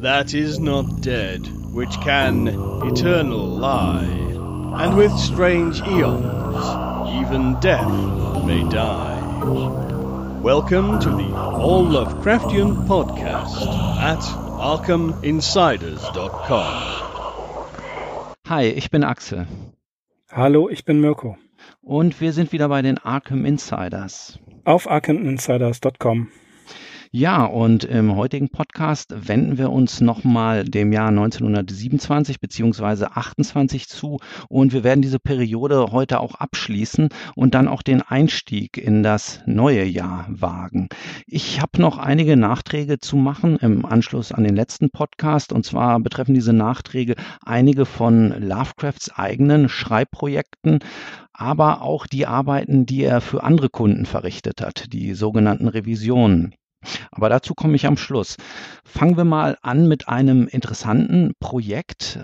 that is not dead, which can eternal lie, and with strange eons, even death may die. Welcome to the All Lovecraftian Podcast at ArkhamInsiders.com. Hi, ich bin Axel. Hallo, ich bin Mirko. Und wir sind wieder bei den Arkham Insiders. Auf ArkhamInsiders.com. Ja, und im heutigen Podcast wenden wir uns nochmal dem Jahr 1927 beziehungsweise 28 zu und wir werden diese Periode heute auch abschließen und dann auch den Einstieg in das neue Jahr wagen. Ich habe noch einige Nachträge zu machen im Anschluss an den letzten Podcast und zwar betreffen diese Nachträge einige von Lovecrafts eigenen Schreibprojekten, aber auch die Arbeiten, die er für andere Kunden verrichtet hat, die sogenannten Revisionen. Aber dazu komme ich am Schluss. Fangen wir mal an mit einem interessanten Projekt.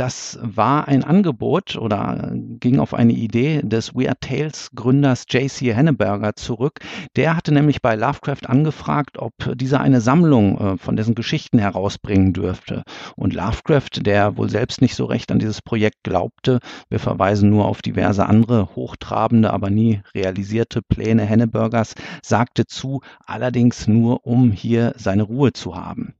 Das war ein Angebot oder ging auf eine Idee des Weird Tales Gründers J.C. Henneberger zurück. Der hatte nämlich bei Lovecraft angefragt, ob dieser eine Sammlung äh, von dessen Geschichten herausbringen dürfte. Und Lovecraft, der wohl selbst nicht so recht an dieses Projekt glaubte, wir verweisen nur auf diverse andere hochtrabende, aber nie realisierte Pläne Hennebergers, sagte zu, allerdings nur um hier seine Ruhe zu haben.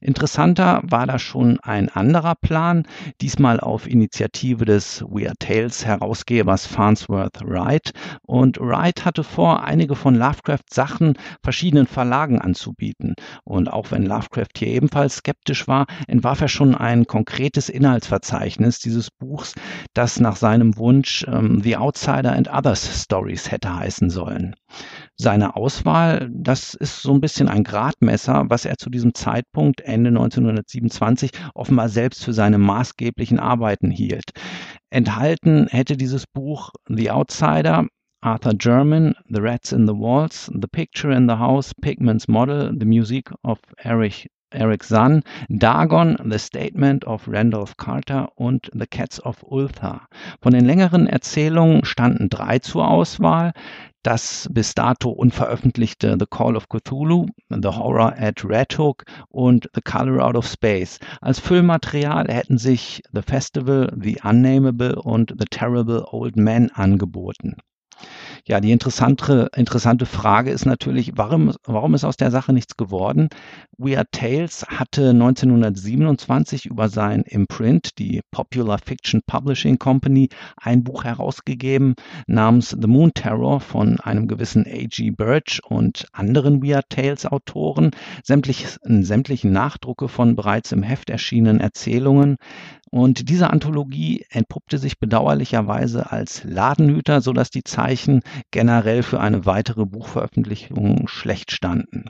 Interessanter war da schon ein anderer Plan, diesmal auf Initiative des Weird Tales Herausgebers Farnsworth Wright. Und Wright hatte vor, einige von Lovecrafts Sachen verschiedenen Verlagen anzubieten. Und auch wenn Lovecraft hier ebenfalls skeptisch war, entwarf er schon ein konkretes Inhaltsverzeichnis dieses Buchs, das nach seinem Wunsch ähm, The Outsider and Others Stories hätte heißen sollen seine Auswahl, das ist so ein bisschen ein Gradmesser, was er zu diesem Zeitpunkt Ende 1927 offenbar selbst für seine maßgeblichen Arbeiten hielt. Enthalten hätte dieses Buch The Outsider, Arthur German, The Rats in the Walls, The Picture in the House, Pigman's Model, The Music of Erich Eric Sun, Dagon, The Statement of Randolph Carter und The Cats of Ulthar. Von den längeren Erzählungen standen drei zur Auswahl das bis dato unveröffentlichte The Call of Cthulhu, The Horror at Red Hook und The Color Out of Space. Als Füllmaterial hätten sich The Festival, The Unnamable und The Terrible Old Man angeboten. Ja, die interessante, interessante Frage ist natürlich, warum, warum ist aus der Sache nichts geworden? Weird Tales hatte 1927 über sein Imprint, die Popular Fiction Publishing Company, ein Buch herausgegeben namens The Moon Terror von einem gewissen A.G. Birch und anderen Weird Tales Autoren, sämtlich, sämtlichen Nachdrucke von bereits im Heft erschienenen Erzählungen. Und diese Anthologie entpuppte sich bedauerlicherweise als Ladenhüter, sodass die Zeichen generell für eine weitere Buchveröffentlichung schlecht standen.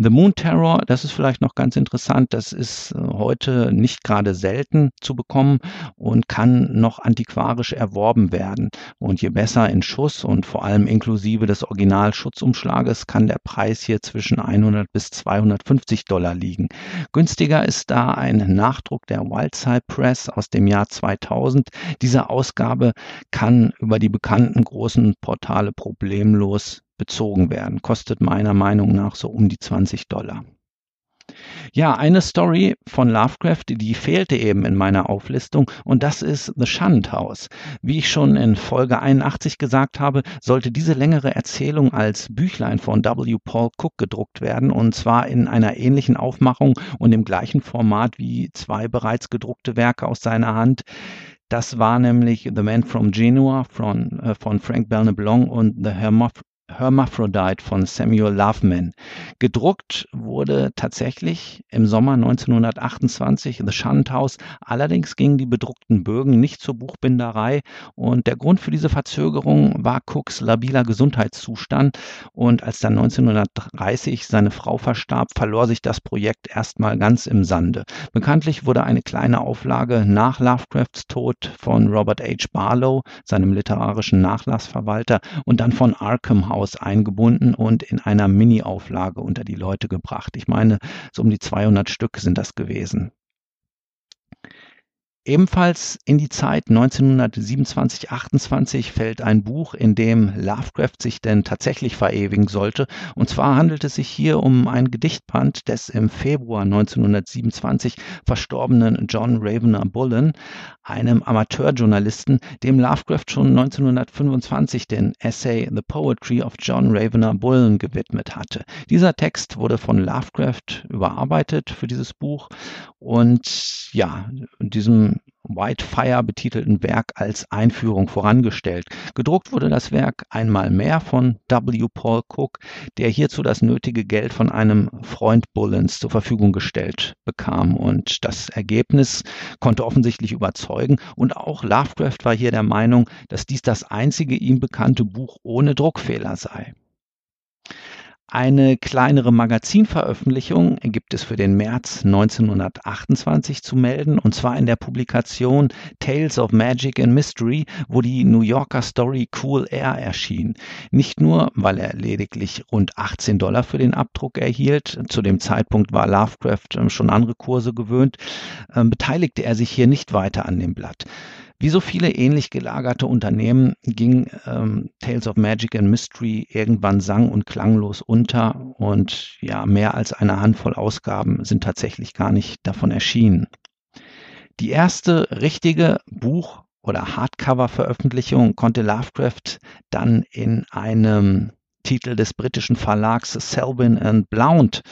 The Moon Terror, das ist vielleicht noch ganz interessant, das ist äh, heute nicht gerade selten zu bekommen und kann noch antiquarisch erworben werden. Und je besser in Schuss und vor allem inklusive des Originalschutzumschlages kann der Preis hier zwischen 100 bis 250 Dollar liegen. Günstiger ist da ein Nachdruck der Wildside Press aus dem Jahr 2000. Diese Ausgabe kann über die bekannten großen Portale problemlos bezogen werden. Kostet meiner Meinung nach so um die 20 Dollar. Ja, eine Story von Lovecraft, die fehlte eben in meiner Auflistung und das ist The Shunned House. Wie ich schon in Folge 81 gesagt habe, sollte diese längere Erzählung als Büchlein von W. Paul Cook gedruckt werden und zwar in einer ähnlichen Aufmachung und im gleichen Format wie zwei bereits gedruckte Werke aus seiner Hand. Das war nämlich The Man from Genua von, äh, von Frank Belknap Long und The Hermaph Hermaphrodite von Samuel Loveman. Gedruckt wurde tatsächlich im Sommer 1928 The Shunt House. Allerdings gingen die bedruckten Bögen nicht zur Buchbinderei und der Grund für diese Verzögerung war Cooks labiler Gesundheitszustand und als dann 1930 seine Frau verstarb, verlor sich das Projekt erstmal ganz im Sande. Bekanntlich wurde eine kleine Auflage nach Lovecrafts Tod von Robert H. Barlow, seinem literarischen Nachlassverwalter, und dann von Arkham House Haus eingebunden und in einer Mini-Auflage unter die Leute gebracht. Ich meine, so um die 200 Stück sind das gewesen. Ebenfalls in die Zeit 1927-28 fällt ein Buch, in dem Lovecraft sich denn tatsächlich verewigen sollte. Und zwar handelt es sich hier um ein Gedichtband des im Februar 1927 verstorbenen John Ravener Bullen, einem Amateurjournalisten, dem Lovecraft schon 1925 den Essay The Poetry of John Ravener Bullen gewidmet hatte. Dieser Text wurde von Lovecraft überarbeitet für dieses Buch und ja, diesem Whitefire betitelten Werk als Einführung vorangestellt. Gedruckt wurde das Werk einmal mehr von W. Paul Cook, der hierzu das nötige Geld von einem Freund Bullens zur Verfügung gestellt bekam. Und das Ergebnis konnte offensichtlich überzeugen. Und auch Lovecraft war hier der Meinung, dass dies das einzige ihm bekannte Buch ohne Druckfehler sei. Eine kleinere Magazinveröffentlichung gibt es für den März 1928 zu melden, und zwar in der Publikation Tales of Magic and Mystery, wo die New Yorker Story Cool Air erschien. Nicht nur, weil er lediglich rund 18 Dollar für den Abdruck erhielt, zu dem Zeitpunkt war Lovecraft ähm, schon andere Kurse gewöhnt, ähm, beteiligte er sich hier nicht weiter an dem Blatt. Wie so viele ähnlich gelagerte Unternehmen ging ähm, Tales of Magic and Mystery irgendwann sang- und klanglos unter und ja, mehr als eine Handvoll Ausgaben sind tatsächlich gar nicht davon erschienen. Die erste richtige Buch- oder Hardcover-Veröffentlichung konnte Lovecraft dann in einem Titel des britischen Verlags Selwyn and Blount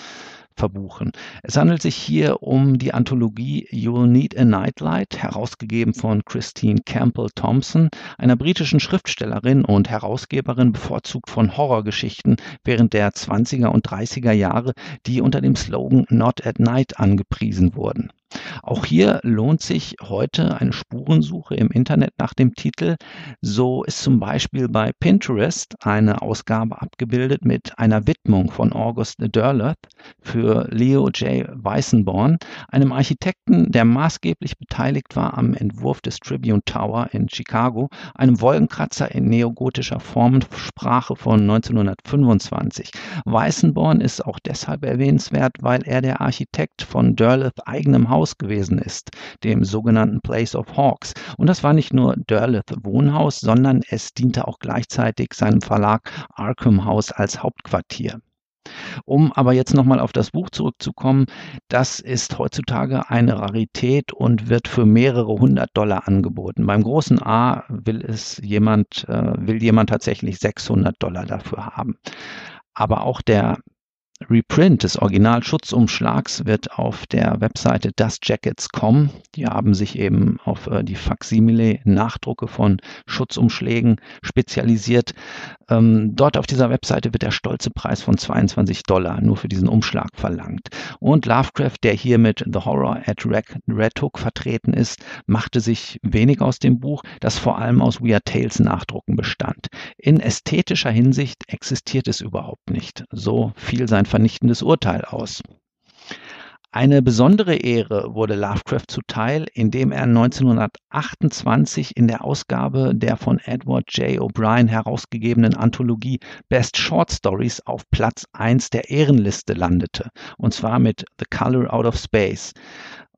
verbuchen. Es handelt sich hier um die Anthologie You'll Need a Nightlight, herausgegeben von Christine Campbell Thompson, einer britischen Schriftstellerin und Herausgeberin bevorzugt von Horrorgeschichten während der 20er und 30er Jahre, die unter dem Slogan Not at Night angepriesen wurden. Auch hier lohnt sich heute eine Spurensuche im Internet nach dem Titel. So ist zum Beispiel bei Pinterest eine Ausgabe abgebildet mit einer Widmung von August Derleth für Leo J. Weissenborn, einem Architekten, der maßgeblich beteiligt war am Entwurf des Tribune Tower in Chicago, einem Wolkenkratzer in neogotischer Formensprache von 1925. Weissenborn ist auch deshalb erwähnenswert, weil er der Architekt von Derleths eigenem Haus Haus gewesen ist, dem sogenannten Place of Hawks. Und das war nicht nur Derleth Wohnhaus, sondern es diente auch gleichzeitig seinem Verlag Arkham House als Hauptquartier. Um aber jetzt nochmal auf das Buch zurückzukommen, das ist heutzutage eine Rarität und wird für mehrere hundert Dollar angeboten. Beim großen A will es jemand, äh, will jemand tatsächlich 600 Dollar dafür haben. Aber auch der Reprint des Originalschutzumschlags wird auf der Webseite dustjackets.com, die haben sich eben auf äh, die Faksimile-Nachdrucke von Schutzumschlägen spezialisiert. Ähm, dort auf dieser Webseite wird der stolze Preis von 22 Dollar nur für diesen Umschlag verlangt. Und Lovecraft, der hier mit The Horror at Red Hook vertreten ist, machte sich wenig aus dem Buch, das vor allem aus Weird Tales Nachdrucken bestand. In ästhetischer Hinsicht existiert es überhaupt nicht. So fiel sein vernichtendes Urteil aus. Eine besondere Ehre wurde Lovecraft zuteil, indem er 1928 in der Ausgabe der von Edward J. O'Brien herausgegebenen Anthologie Best Short Stories auf Platz 1 der Ehrenliste landete, und zwar mit The Color Out of Space.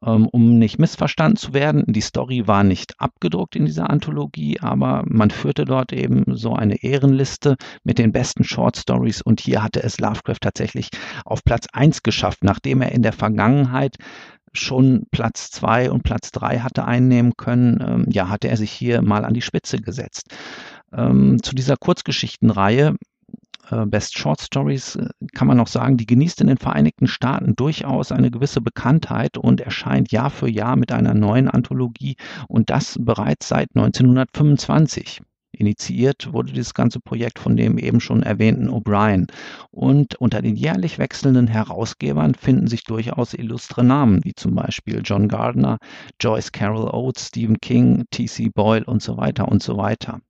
Ähm, um nicht missverstanden zu werden, die Story war nicht abgedruckt in dieser Anthologie, aber man führte dort eben so eine Ehrenliste mit den besten Short Stories und hier hatte es Lovecraft tatsächlich auf Platz 1 geschafft, nachdem er in der Vergangenheit schon Platz 2 und Platz 3 hatte einnehmen können, ähm, ja, hatte er sich hier mal an die Spitze gesetzt. Ähm, zu dieser Kurzgeschichtenreihe Best Short Stories äh, kann man noch sagen, die genießt in den Vereinigten Staaten durchaus eine gewisse Bekanntheit und erscheint Jahr für Jahr mit einer neuen Anthologie und das bereits seit 1925. Initiiert wurde dieses ganze Projekt von dem eben schon erwähnten O'Brien. Und unter den jährlich wechselnden Herausgebern finden sich durchaus illustre Namen, wie zum Beispiel John Gardner, Joyce Carol Oates, Stephen King, T.C. Boyle und so weiter und so weiter.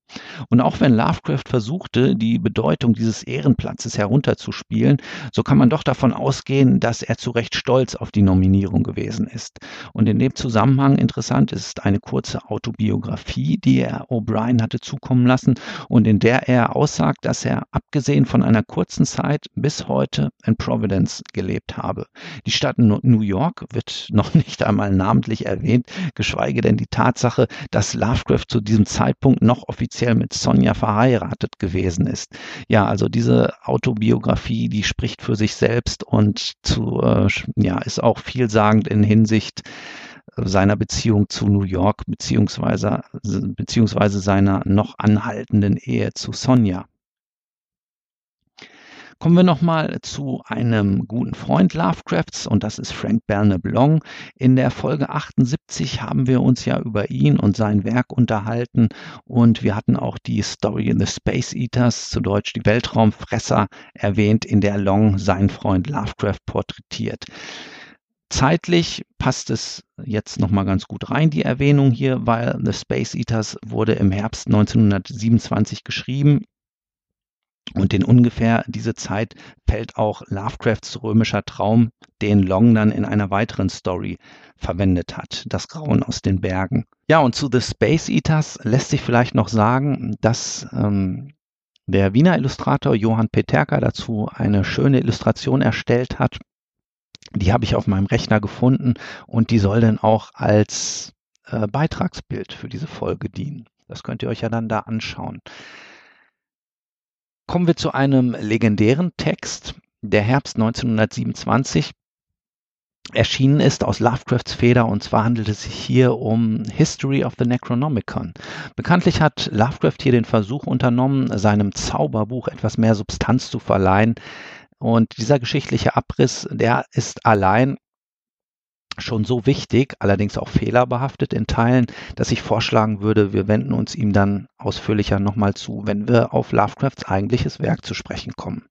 Und auch wenn Lovecraft versuchte, die Bedeutung dieses Ehrenplatzes herunterzuspielen, so kann man doch davon ausgehen, dass er zu Recht stolz auf die Nominierung gewesen ist. Und in dem Zusammenhang interessant ist eine kurze Autobiografie, die er O'Brien hatte zukommen lassen und in der er aussagt, dass er abgesehen von einer kurzen Zeit bis heute in Providence gelebt habe. Die Stadt New York wird noch nicht einmal namentlich erwähnt, geschweige denn die Tatsache, dass Lovecraft zu diesem Zeitpunkt noch offiziell mit Sonja verheiratet gewesen ist. Ja, also diese Autobiografie, die spricht für sich selbst und zu, äh, ja, ist auch vielsagend in Hinsicht seiner Beziehung zu New York beziehungsweise, beziehungsweise seiner noch anhaltenden Ehe zu Sonja. Kommen wir nochmal zu einem guten Freund Lovecrafts und das ist Frank Belknap Long. In der Folge 78 haben wir uns ja über ihn und sein Werk unterhalten und wir hatten auch die Story in the Space Eaters, zu Deutsch die Weltraumfresser, erwähnt, in der Long seinen Freund Lovecraft porträtiert. Zeitlich passt es jetzt nochmal ganz gut rein, die Erwähnung hier, weil The Space Eaters wurde im Herbst 1927 geschrieben. Und in ungefähr diese Zeit fällt auch Lovecrafts römischer Traum, den Long dann in einer weiteren Story verwendet hat, das Grauen aus den Bergen. Ja, und zu The Space Eaters lässt sich vielleicht noch sagen, dass ähm, der Wiener Illustrator Johann Peterka dazu eine schöne Illustration erstellt hat. Die habe ich auf meinem Rechner gefunden und die soll dann auch als äh, Beitragsbild für diese Folge dienen. Das könnt ihr euch ja dann da anschauen. Kommen wir zu einem legendären Text, der Herbst 1927 erschienen ist aus Lovecrafts Feder und zwar handelt es sich hier um History of the Necronomicon. Bekanntlich hat Lovecraft hier den Versuch unternommen, seinem Zauberbuch etwas mehr Substanz zu verleihen. Und dieser geschichtliche Abriss, der ist allein schon so wichtig, allerdings auch fehlerbehaftet in Teilen, dass ich vorschlagen würde, wir wenden uns ihm dann ausführlicher nochmal zu, wenn wir auf Lovecrafts eigentliches Werk zu sprechen kommen.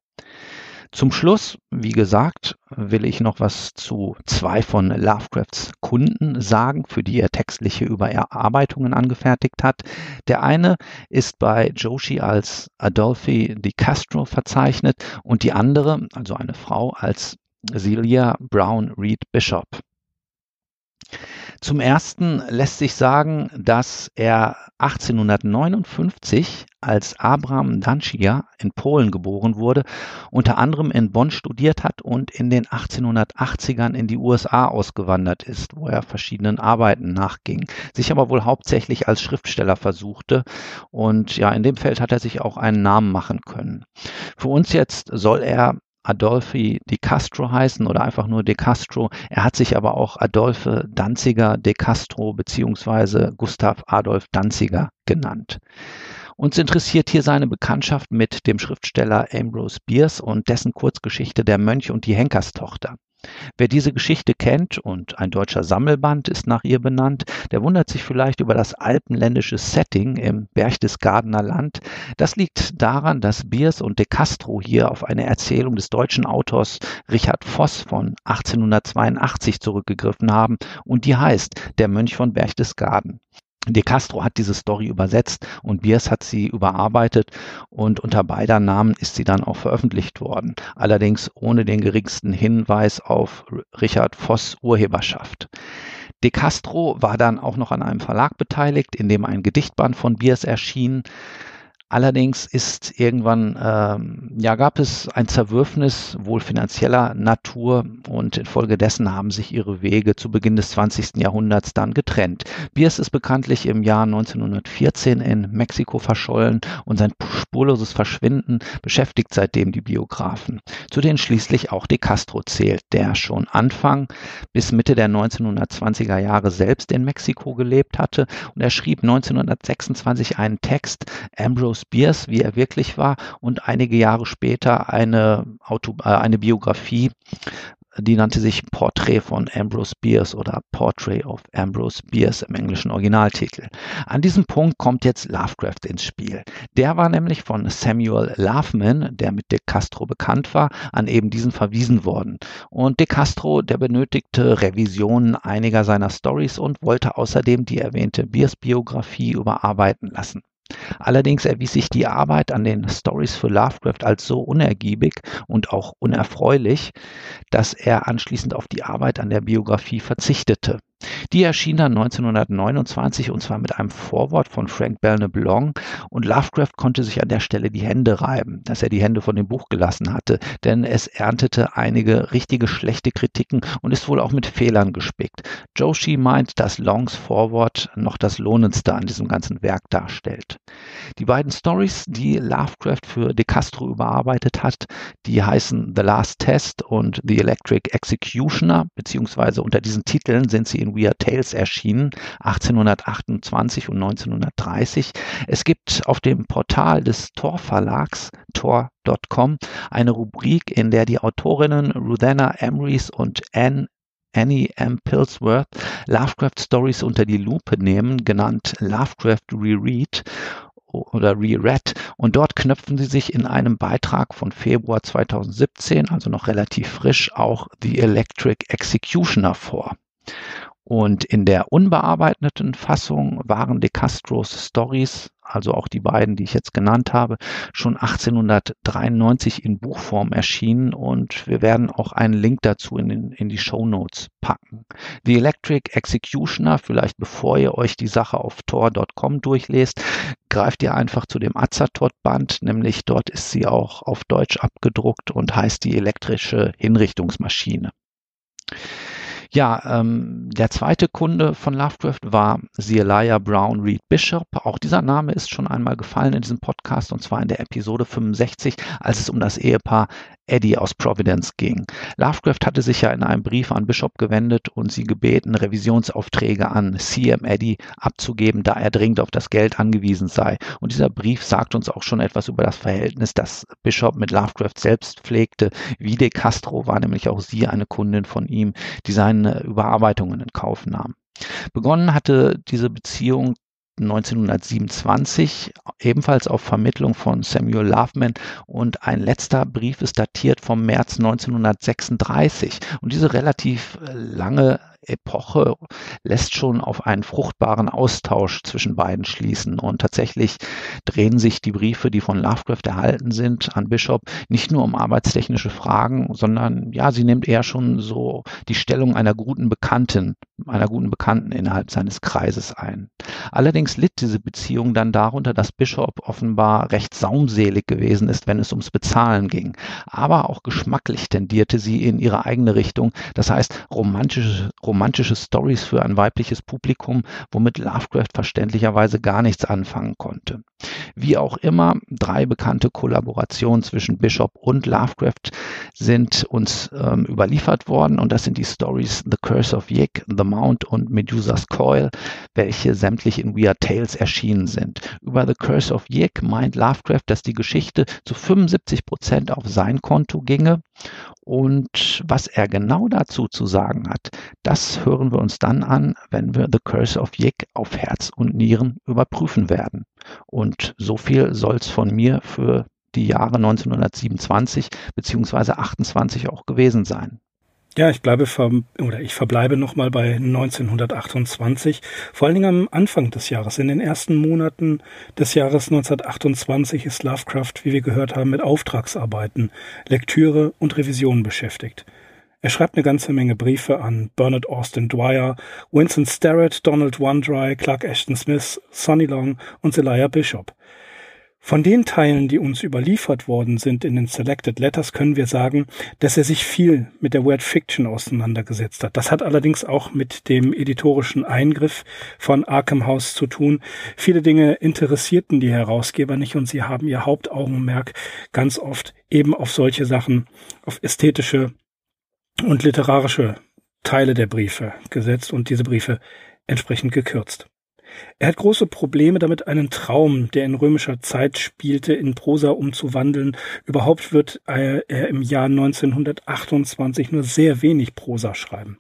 Zum Schluss, wie gesagt, will ich noch was zu zwei von Lovecrafts Kunden sagen, für die er textliche Überarbeitungen angefertigt hat. Der eine ist bei Joshi als Adolphe Di Castro verzeichnet und die andere, also eine Frau, als Celia Brown Reed Bishop. Zum Ersten lässt sich sagen, dass er 1859 als Abraham Dancia in Polen geboren wurde, unter anderem in Bonn studiert hat und in den 1880ern in die USA ausgewandert ist, wo er verschiedenen Arbeiten nachging, sich aber wohl hauptsächlich als Schriftsteller versuchte und ja, in dem Feld hat er sich auch einen Namen machen können. Für uns jetzt soll er Adolfi de Castro heißen oder einfach nur de Castro. Er hat sich aber auch Adolphe Danziger de Castro beziehungsweise Gustav Adolf Danziger genannt. Uns interessiert hier seine Bekanntschaft mit dem Schriftsteller Ambrose Bierce und dessen Kurzgeschichte Der Mönch und die Henkerstochter. Wer diese Geschichte kennt und ein deutscher Sammelband ist nach ihr benannt, der wundert sich vielleicht über das alpenländische Setting im Berchtesgadener Land. Das liegt daran, dass Biers und de Castro hier auf eine Erzählung des deutschen Autors Richard Voss von 1882 zurückgegriffen haben und die heißt Der Mönch von Berchtesgaden. De Castro hat diese Story übersetzt und Biers hat sie überarbeitet und unter beider Namen ist sie dann auch veröffentlicht worden. Allerdings ohne den geringsten Hinweis auf Richard Voss Urheberschaft. De Castro war dann auch noch an einem Verlag beteiligt, in dem ein Gedichtband von Biers erschien. Allerdings ist irgendwann, ähm, ja, gab es ein Zerwürfnis wohl finanzieller Natur und infolgedessen haben sich ihre Wege zu Beginn des 20. Jahrhunderts dann getrennt. Biers ist bekanntlich im Jahr 1914 in Mexiko verschollen und sein spurloses Verschwinden beschäftigt seitdem die Biografen, zu denen schließlich auch De Castro zählt, der schon Anfang bis Mitte der 1920er Jahre selbst in Mexiko gelebt hatte und er schrieb 1926 einen Text, Ambrose Spears, wie er wirklich war, und einige Jahre später eine, Auto, äh, eine Biografie, die nannte sich Portrait von Ambrose Bierce oder Portrait of Ambrose Bierce im englischen Originaltitel. An diesem Punkt kommt jetzt Lovecraft ins Spiel. Der war nämlich von Samuel Loveman, der mit De Castro bekannt war, an eben diesen verwiesen worden. Und De Castro, der benötigte Revisionen einiger seiner Stories und wollte außerdem die erwähnte Bierce Biografie überarbeiten lassen. Allerdings erwies sich die Arbeit an den Stories für Lovecraft als so unergiebig und auch unerfreulich, dass er anschließend auf die Arbeit an der Biografie verzichtete. Die erschien dann 1929 und zwar mit einem Vorwort von Frank Belknap Long und Lovecraft konnte sich an der Stelle die Hände reiben, dass er die Hände von dem Buch gelassen hatte, denn es erntete einige richtige schlechte Kritiken und ist wohl auch mit Fehlern gespickt. Joshi meint, dass Longs Vorwort noch das Lohnendste an diesem ganzen Werk darstellt. Die beiden Stories, die Lovecraft für De Castro überarbeitet hat, die heißen The Last Test und The Electric Executioner, beziehungsweise unter diesen Titeln sind sie in Weird Tales erschienen, 1828 und 1930. Es gibt auf dem Portal des Tor Verlags, tor.com, eine Rubrik, in der die Autorinnen Ruthanna Emrys und Anne Annie M. Pillsworth Lovecraft Stories unter die Lupe nehmen, genannt Lovecraft Reread oder Reread und dort knöpfen sie sich in einem Beitrag von Februar 2017, also noch relativ frisch, auch The Electric Executioner vor. Und in der unbearbeiteten Fassung waren De Castros Stories, also auch die beiden, die ich jetzt genannt habe, schon 1893 in Buchform erschienen und wir werden auch einen Link dazu in, den, in die Show Notes packen. The Electric Executioner, vielleicht bevor ihr euch die Sache auf tor.com durchlest, greift ihr einfach zu dem Azatot-Band, nämlich dort ist sie auch auf Deutsch abgedruckt und heißt die elektrische Hinrichtungsmaschine. Ja, ähm, der zweite Kunde von Lovecraft war Zelia Brown Reed Bishop. Auch dieser Name ist schon einmal gefallen in diesem Podcast und zwar in der Episode 65, als es um das Ehepaar Eddie aus Providence ging. Lovecraft hatte sich ja in einem Brief an Bishop gewendet und sie gebeten, Revisionsaufträge an CM Eddie abzugeben, da er dringend auf das Geld angewiesen sei. Und dieser Brief sagt uns auch schon etwas über das Verhältnis, das Bishop mit Lovecraft selbst pflegte. Wie de Castro war nämlich auch sie eine Kundin von ihm, die seine Überarbeitungen in Kauf nahm. Begonnen hatte diese Beziehung 1927, ebenfalls auf Vermittlung von Samuel Loveman. Und ein letzter Brief ist datiert vom März 1936. Und diese relativ äh, lange Epoche lässt schon auf einen fruchtbaren Austausch zwischen beiden schließen. Und tatsächlich drehen sich die Briefe, die von Lovecraft erhalten sind, an Bishop nicht nur um arbeitstechnische Fragen, sondern ja, sie nimmt eher schon so die Stellung einer guten Bekannten, einer guten Bekannten innerhalb seines Kreises ein. Allerdings litt diese Beziehung dann darunter, dass Bishop offenbar recht saumselig gewesen ist, wenn es ums Bezahlen ging. Aber auch geschmacklich tendierte sie in ihre eigene Richtung. Das heißt, romantische, romantische Stories für ein weibliches Publikum, womit Lovecraft verständlicherweise gar nichts anfangen konnte. Wie auch immer, drei bekannte Kollaborationen zwischen Bishop und Lovecraft sind uns ähm, überliefert worden und das sind die Stories The Curse of Yig, The Mount und Medusa's Coil, welche sämtlich in Weird Tales erschienen sind. Über The Curse of Yig meint Lovecraft, dass die Geschichte zu 75 Prozent auf sein Konto ginge und was er genau dazu zu sagen hat, das hören wir uns dann an, wenn wir The Curse of Yig auf Herz und Nieren überprüfen werden. Und so viel soll es von mir für die Jahre 1927 bzw. 28 auch gewesen sein. Ja, ich bleibe ver oder ich verbleibe nochmal bei 1928, vor allen Dingen am Anfang des Jahres. In den ersten Monaten des Jahres 1928 ist Lovecraft, wie wir gehört haben, mit Auftragsarbeiten, Lektüre und Revision beschäftigt. Er schreibt eine ganze Menge Briefe an Bernard Austin Dwyer, Winston Starrett, Donald Wandry, Clark Ashton Smith, Sonny Long und Zelaya Bishop. Von den Teilen, die uns überliefert worden sind in den Selected Letters, können wir sagen, dass er sich viel mit der Word Fiction auseinandergesetzt hat. Das hat allerdings auch mit dem editorischen Eingriff von Arkham House zu tun. Viele Dinge interessierten die Herausgeber nicht und sie haben ihr Hauptaugenmerk ganz oft eben auf solche Sachen, auf ästhetische und literarische Teile der Briefe gesetzt und diese Briefe entsprechend gekürzt. Er hat große Probleme damit, einen Traum, der in römischer Zeit spielte, in Prosa umzuwandeln. Überhaupt wird er im Jahr 1928 nur sehr wenig Prosa schreiben.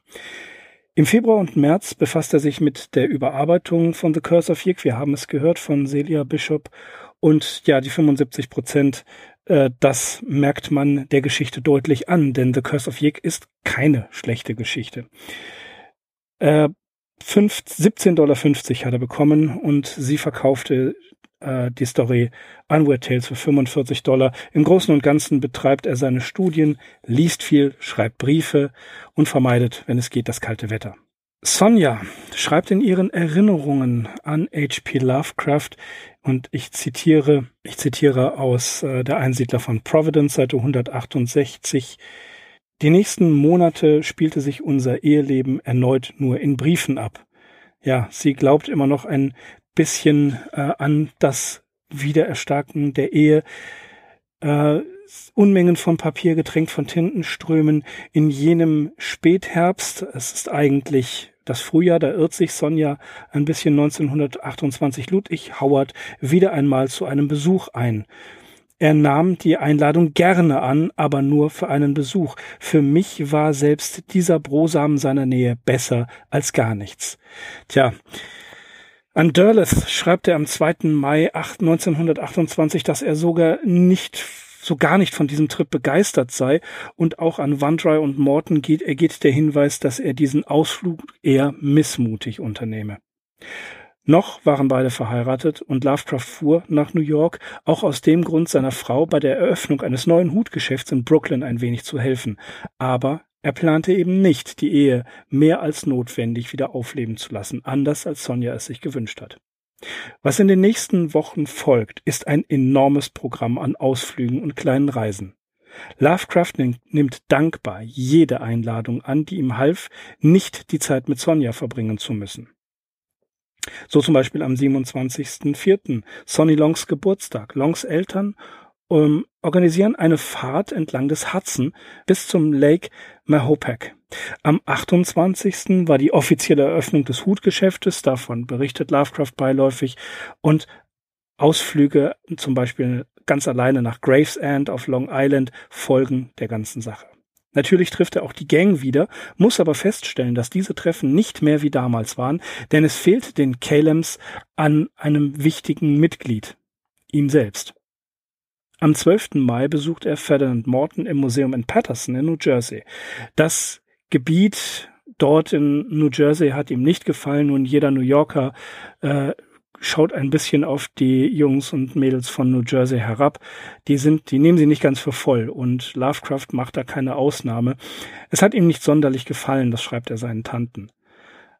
Im Februar und März befasst er sich mit der Überarbeitung von The Curse of Yig. Wir haben es gehört von Celia Bishop. Und ja, die 75 Prozent, äh, das merkt man der Geschichte deutlich an, denn The Curse of Yig ist keine schlechte Geschichte. Äh, 17,50 Dollar hat er bekommen und sie verkaufte äh, die Story Unweird Tales für 45 Dollar. Im Großen und Ganzen betreibt er seine Studien, liest viel, schreibt Briefe und vermeidet, wenn es geht, das kalte Wetter. Sonja schreibt in ihren Erinnerungen an H.P. Lovecraft und ich zitiere, ich zitiere aus äh, der Einsiedler von Providence, Seite 168. Die nächsten Monate spielte sich unser Eheleben erneut nur in Briefen ab. Ja, sie glaubt immer noch ein bisschen äh, an das Wiedererstarken der Ehe. Äh, Unmengen von Papier getränkt von Tintenströmen in jenem Spätherbst. Es ist eigentlich das Frühjahr, da irrt sich Sonja ein bisschen 1928 Ludwig Howard wieder einmal zu einem Besuch ein. Er nahm die Einladung gerne an, aber nur für einen Besuch. Für mich war selbst dieser Brosamen seiner Nähe besser als gar nichts. Tja, an Derleth schreibt er am 2. Mai 1928, dass er sogar nicht so gar nicht von diesem Trip begeistert sei und auch an Wandry und Morton geht, ergeht der Hinweis, dass er diesen Ausflug eher missmutig unternehme. Noch waren beide verheiratet und Lovecraft fuhr nach New York, auch aus dem Grund seiner Frau bei der Eröffnung eines neuen Hutgeschäfts in Brooklyn ein wenig zu helfen. Aber er plante eben nicht, die Ehe mehr als notwendig wieder aufleben zu lassen, anders als Sonja es sich gewünscht hat. Was in den nächsten Wochen folgt, ist ein enormes Programm an Ausflügen und kleinen Reisen. Lovecraft nimmt dankbar jede Einladung an, die ihm half, nicht die Zeit mit Sonja verbringen zu müssen. So zum Beispiel am 27.04. Sonny Longs Geburtstag. Longs Eltern um, organisieren eine Fahrt entlang des Hudson bis zum Lake Mahopac. Am 28. war die offizielle Eröffnung des Hutgeschäftes, davon berichtet Lovecraft beiläufig, und Ausflüge zum Beispiel ganz alleine nach Gravesend auf Long Island folgen der ganzen Sache. Natürlich trifft er auch die Gang wieder, muss aber feststellen, dass diese Treffen nicht mehr wie damals waren, denn es fehlt den Calems an einem wichtigen Mitglied, ihm selbst. Am 12. Mai besucht er Ferdinand Morton im Museum in Patterson in New Jersey. Das Gebiet dort in New Jersey hat ihm nicht gefallen und jeder New Yorker äh, schaut ein bisschen auf die Jungs und Mädels von New Jersey herab. Die sind, die nehmen sie nicht ganz für voll und Lovecraft macht da keine Ausnahme. Es hat ihm nicht sonderlich gefallen, das schreibt er seinen Tanten.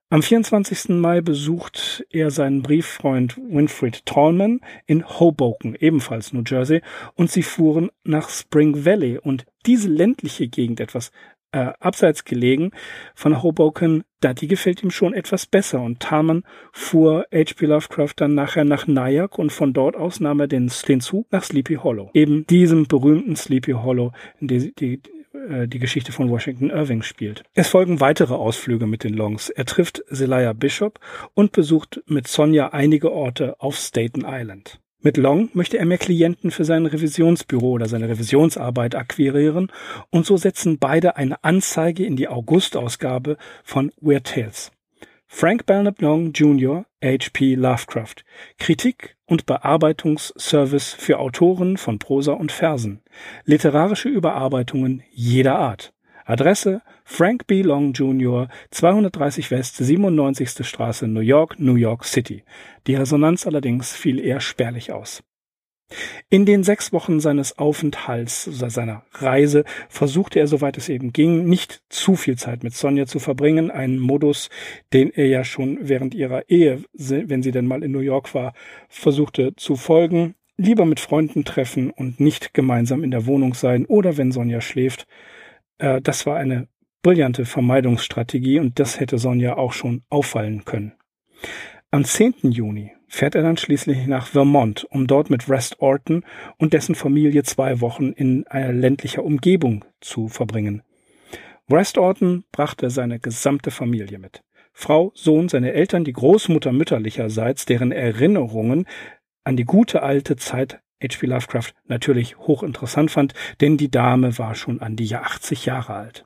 Am 24. Mai besucht er seinen Brieffreund Winfried Tallman in Hoboken, ebenfalls New Jersey, und sie fuhren nach Spring Valley und diese ländliche Gegend etwas äh, abseits gelegen von Hoboken, da die gefällt ihm schon etwas besser und Tallman fuhr H.P. Lovecraft dann nachher nach Nyack und von dort aus nahm er den, den Zug nach Sleepy Hollow. Eben diesem berühmten Sleepy Hollow, in die, die, äh, die Geschichte von Washington Irving spielt. Es folgen weitere Ausflüge mit den Longs. Er trifft Zelaya Bishop und besucht mit Sonja einige Orte auf Staten Island. Mit Long möchte er mehr Klienten für sein Revisionsbüro oder seine Revisionsarbeit akquirieren und so setzen beide eine Anzeige in die August-Ausgabe von Weird Tales. Frank Belknap Long Jr., H.P. Lovecraft. Kritik und Bearbeitungsservice für Autoren von Prosa und Versen. Literarische Überarbeitungen jeder Art. Adresse Frank B. Long Jr., 230 West, 97. Straße, New York, New York City. Die Resonanz allerdings fiel eher spärlich aus. In den sechs Wochen seines Aufenthalts, seiner Reise, versuchte er, soweit es eben ging, nicht zu viel Zeit mit Sonja zu verbringen, einen Modus, den er ja schon während ihrer Ehe, wenn sie denn mal in New York war, versuchte zu folgen. Lieber mit Freunden treffen und nicht gemeinsam in der Wohnung sein oder wenn Sonja schläft. Äh, das war eine brillante Vermeidungsstrategie und das hätte Sonja auch schon auffallen können. Am 10. Juni fährt er dann schließlich nach Vermont, um dort mit Rest Orton und dessen Familie zwei Wochen in einer ländlicher Umgebung zu verbringen. Rest Orton brachte seine gesamte Familie mit. Frau, Sohn, seine Eltern, die Großmutter mütterlicherseits, deren Erinnerungen an die gute alte Zeit H.P. Lovecraft natürlich hochinteressant fand, denn die Dame war schon an die 80 Jahre alt.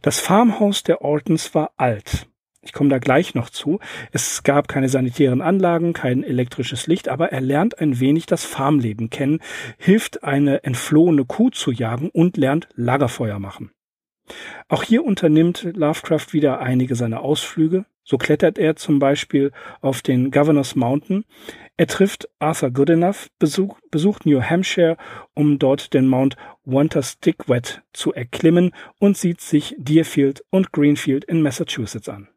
Das Farmhaus der Ortons war alt, ich komme da gleich noch zu. Es gab keine sanitären Anlagen, kein elektrisches Licht, aber er lernt ein wenig das Farmleben kennen, hilft eine entflohene Kuh zu jagen und lernt Lagerfeuer machen. Auch hier unternimmt Lovecraft wieder einige seiner Ausflüge. So klettert er zum Beispiel auf den Governor's Mountain Er trifft Arthur Goodenough, besuch, besucht New Hampshire, um dort den Mount Wantastickwet zu erklimmen und sieht sich Deerfield und Greenfield in Massachusetts an.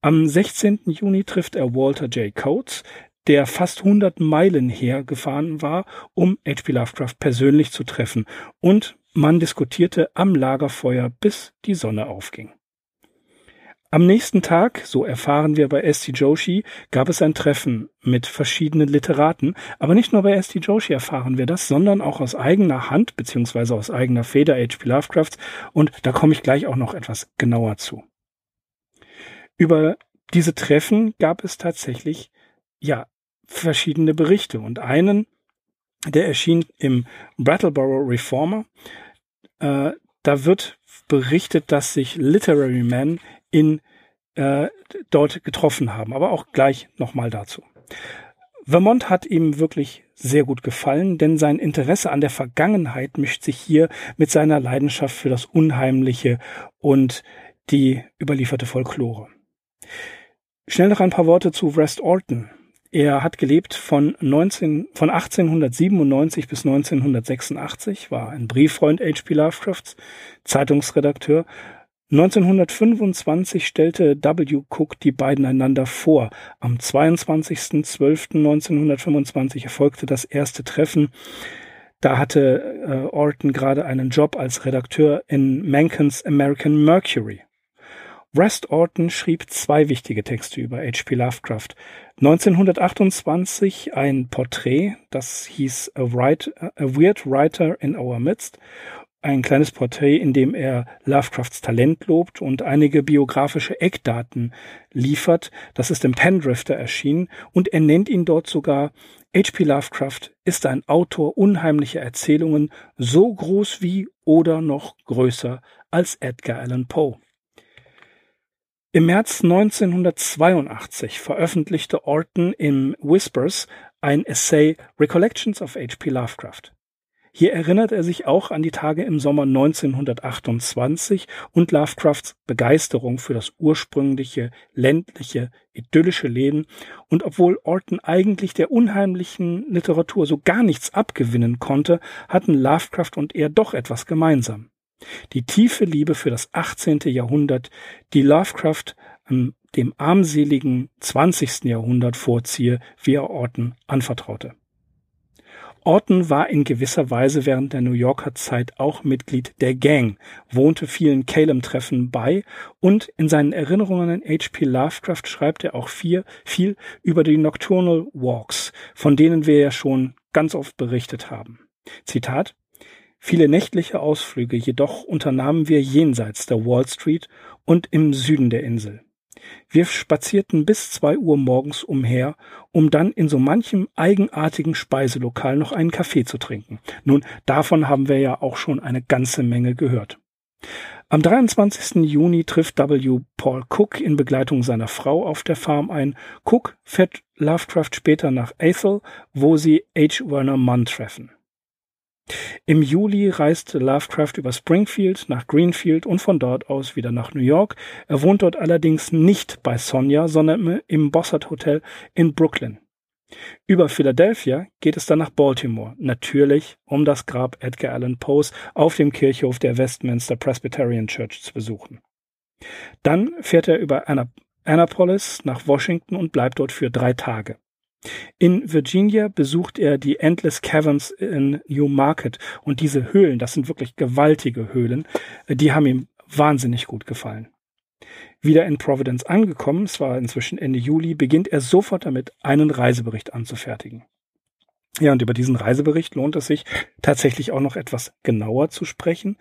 Am 16. Juni trifft er Walter J. Coates, der fast 100 Meilen hergefahren war, um H.P. Lovecraft persönlich zu treffen, und man diskutierte am Lagerfeuer, bis die Sonne aufging. Am nächsten Tag, so erfahren wir bei S.T. Joshi, gab es ein Treffen mit verschiedenen Literaten. Aber nicht nur bei S.T. Joshi erfahren wir das, sondern auch aus eigener Hand beziehungsweise aus eigener Feder H.P. Lovecrafts. Und da komme ich gleich auch noch etwas genauer zu. Über diese Treffen gab es tatsächlich, ja, verschiedene Berichte. Und einen, der erschien im Brattleboro Reformer. Äh, da wird berichtet, dass sich Literary Men in äh, dort getroffen haben. Aber auch gleich nochmal dazu. Vermont hat ihm wirklich sehr gut gefallen, denn sein Interesse an der Vergangenheit mischt sich hier mit seiner Leidenschaft für das Unheimliche und die überlieferte Folklore. Schnell noch ein paar Worte zu West Orton. Er hat gelebt von, 19, von 1897 bis 1986, war ein Brieffreund H.P. Lovecrafts, Zeitungsredakteur. 1925 stellte W. Cook die beiden einander vor. Am 22.12.1925 erfolgte das erste Treffen. Da hatte äh, Orton gerade einen Job als Redakteur in Mencken's American Mercury. Rest Orton schrieb zwei wichtige Texte über H.P. Lovecraft. 1928 ein Porträt, das hieß A, Write, A Weird Writer in Our Midst. Ein kleines Porträt, in dem er Lovecrafts Talent lobt und einige biografische Eckdaten liefert. Das ist im Pendrifter erschienen und er nennt ihn dort sogar H.P. Lovecraft ist ein Autor unheimlicher Erzählungen, so groß wie oder noch größer als Edgar Allan Poe. Im März 1982 veröffentlichte Orton im Whispers ein Essay Recollections of H.P. Lovecraft. Hier erinnert er sich auch an die Tage im Sommer 1928 und Lovecrafts Begeisterung für das ursprüngliche, ländliche, idyllische Leben. Und obwohl Orton eigentlich der unheimlichen Literatur so gar nichts abgewinnen konnte, hatten Lovecraft und er doch etwas gemeinsam. Die tiefe Liebe für das 18. Jahrhundert, die Lovecraft an dem armseligen 20. Jahrhundert vorziehe, wie er Orton anvertraute. Orton war in gewisser Weise während der New Yorker Zeit auch Mitglied der Gang, wohnte vielen Calem-Treffen bei und in seinen Erinnerungen an H.P. Lovecraft schreibt er auch viel, viel über die Nocturnal Walks, von denen wir ja schon ganz oft berichtet haben. Zitat Viele nächtliche Ausflüge jedoch unternahmen wir jenseits der Wall Street und im Süden der Insel. Wir spazierten bis zwei Uhr morgens umher, um dann in so manchem eigenartigen Speiselokal noch einen Kaffee zu trinken. Nun, davon haben wir ja auch schon eine ganze Menge gehört. Am 23. Juni trifft W. Paul Cook in Begleitung seiner Frau auf der Farm ein. Cook fährt Lovecraft später nach Athol, wo sie H. Werner Munn treffen. Im Juli reiste Lovecraft über Springfield nach Greenfield und von dort aus wieder nach New York. Er wohnt dort allerdings nicht bei Sonja, sondern im Bossart Hotel in Brooklyn. Über Philadelphia geht es dann nach Baltimore, natürlich um das Grab Edgar Allan Poes auf dem Kirchhof der Westminster Presbyterian Church zu besuchen. Dann fährt er über Annapolis nach Washington und bleibt dort für drei Tage. In Virginia besucht er die Endless Caverns in Newmarket und diese Höhlen, das sind wirklich gewaltige Höhlen, die haben ihm wahnsinnig gut gefallen. Wieder in Providence angekommen, es war inzwischen Ende Juli, beginnt er sofort damit, einen Reisebericht anzufertigen. Ja, und über diesen Reisebericht lohnt es sich tatsächlich auch noch etwas genauer zu sprechen.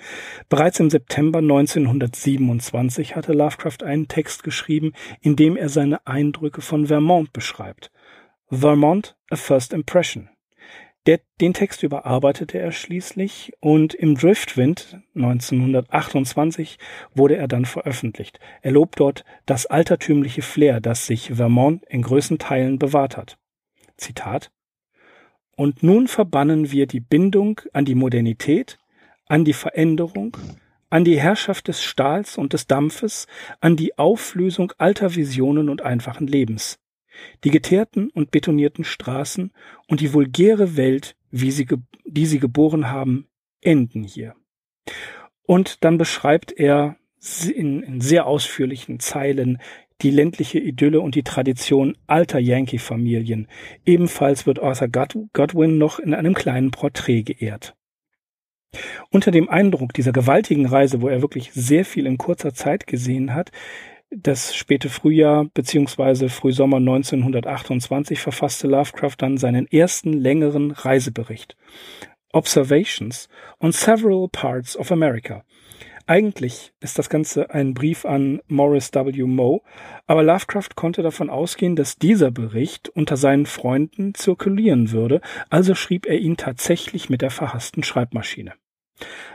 Bereits im September 1927 hatte Lovecraft einen Text geschrieben, in dem er seine Eindrücke von Vermont beschreibt. Vermont A First Impression. Der, den Text überarbeitete er schließlich und im Driftwind 1928 wurde er dann veröffentlicht. Er lobt dort das altertümliche Flair, das sich Vermont in größten Teilen bewahrt hat. Zitat Und nun verbannen wir die Bindung an die Modernität, an die Veränderung, an die Herrschaft des Stahls und des Dampfes, an die Auflösung alter Visionen und einfachen Lebens. Die geteerten und betonierten Straßen und die vulgäre Welt, wie sie, die sie geboren haben, enden hier. Und dann beschreibt er in, in sehr ausführlichen Zeilen die ländliche Idylle und die Tradition alter Yankee-Familien. Ebenfalls wird Arthur Godwin noch in einem kleinen Porträt geehrt. Unter dem Eindruck dieser gewaltigen Reise, wo er wirklich sehr viel in kurzer Zeit gesehen hat, das späte Frühjahr beziehungsweise Frühsommer 1928 verfasste Lovecraft dann seinen ersten längeren Reisebericht. Observations on Several Parts of America. Eigentlich ist das Ganze ein Brief an Morris W. Moe, aber Lovecraft konnte davon ausgehen, dass dieser Bericht unter seinen Freunden zirkulieren würde, also schrieb er ihn tatsächlich mit der verhassten Schreibmaschine.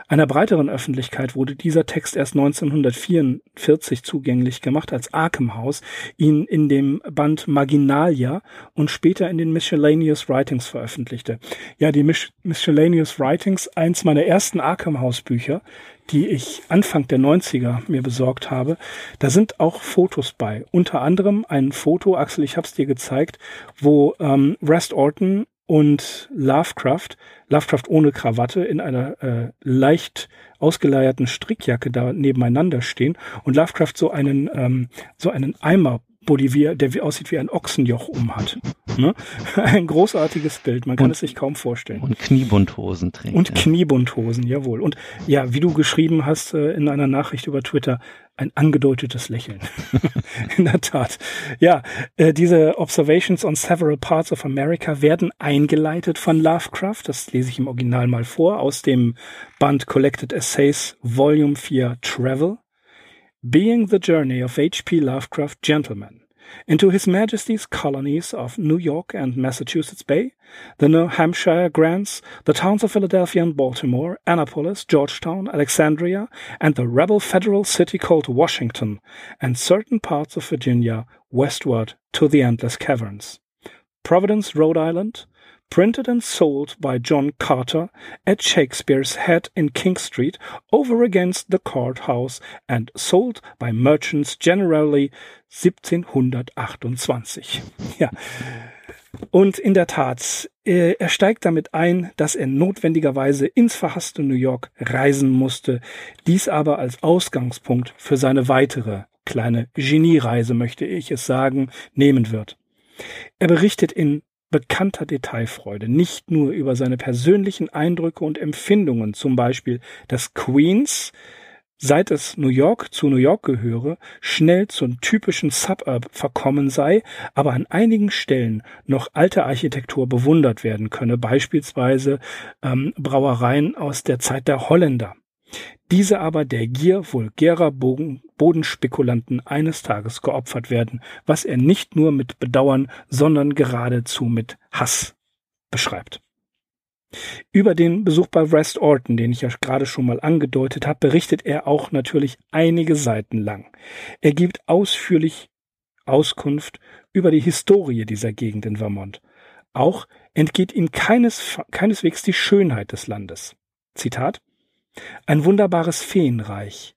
Einer breiteren Öffentlichkeit wurde dieser Text erst 1944 zugänglich gemacht, als Arkham House ihn in dem Band Marginalia und später in den Miscellaneous Writings veröffentlichte. Ja, die Mis Miscellaneous Writings, eins meiner ersten Arkham House Bücher, die ich Anfang der 90er mir besorgt habe, da sind auch Fotos bei. Unter anderem ein Foto, Axel, ich hab's dir gezeigt, wo ähm, Rest Orton und Lovecraft, Lovecraft ohne Krawatte in einer äh, leicht ausgeleierten Strickjacke da nebeneinander stehen und Lovecraft so einen ähm, so einen Eimer Bolivier, der wie aussieht wie ein Ochsenjoch umhat. Ne? Ein großartiges Bild, man kann und, es sich kaum vorstellen. Und Kniebundhosen trägt. Und ja. Kniebundhosen, jawohl. Und ja, wie du geschrieben hast äh, in einer Nachricht über Twitter, ein angedeutetes Lächeln. in der Tat. Ja, äh, diese Observations on Several Parts of America werden eingeleitet von Lovecraft. Das lese ich im Original mal vor aus dem Band Collected Essays Volume 4 Travel. Being the Journey of H.P. Lovecraft Gentleman into His Majesty's colonies of New York and Massachusetts Bay, the New Hampshire grants, the towns of Philadelphia and Baltimore, Annapolis, Georgetown, Alexandria, and the rebel federal city called Washington, and certain parts of Virginia westward to the Endless Caverns. Providence, Rhode Island, printed and sold by John Carter at Shakespeare's Head in King Street over against the courthouse and sold by merchants generally 1728. Ja. Und in der Tat, äh, er steigt damit ein, dass er notwendigerweise ins verhasste New York reisen musste, dies aber als Ausgangspunkt für seine weitere kleine Geniereise, möchte ich es sagen, nehmen wird. Er berichtet in bekannter Detailfreude, nicht nur über seine persönlichen Eindrücke und Empfindungen, zum Beispiel, dass Queens, seit es New York zu New York gehöre, schnell zum typischen Suburb verkommen sei, aber an einigen Stellen noch alte Architektur bewundert werden könne, beispielsweise ähm, Brauereien aus der Zeit der Holländer. Diese aber der Gier vulgärer Bodenspekulanten eines Tages geopfert werden, was er nicht nur mit Bedauern, sondern geradezu mit Hass beschreibt. Über den Besuch bei West Orton, den ich ja gerade schon mal angedeutet habe, berichtet er auch natürlich einige Seiten lang. Er gibt ausführlich Auskunft über die Historie dieser Gegend in Vermont. Auch entgeht ihm keines, keineswegs die Schönheit des Landes. Zitat ein wunderbares Feenreich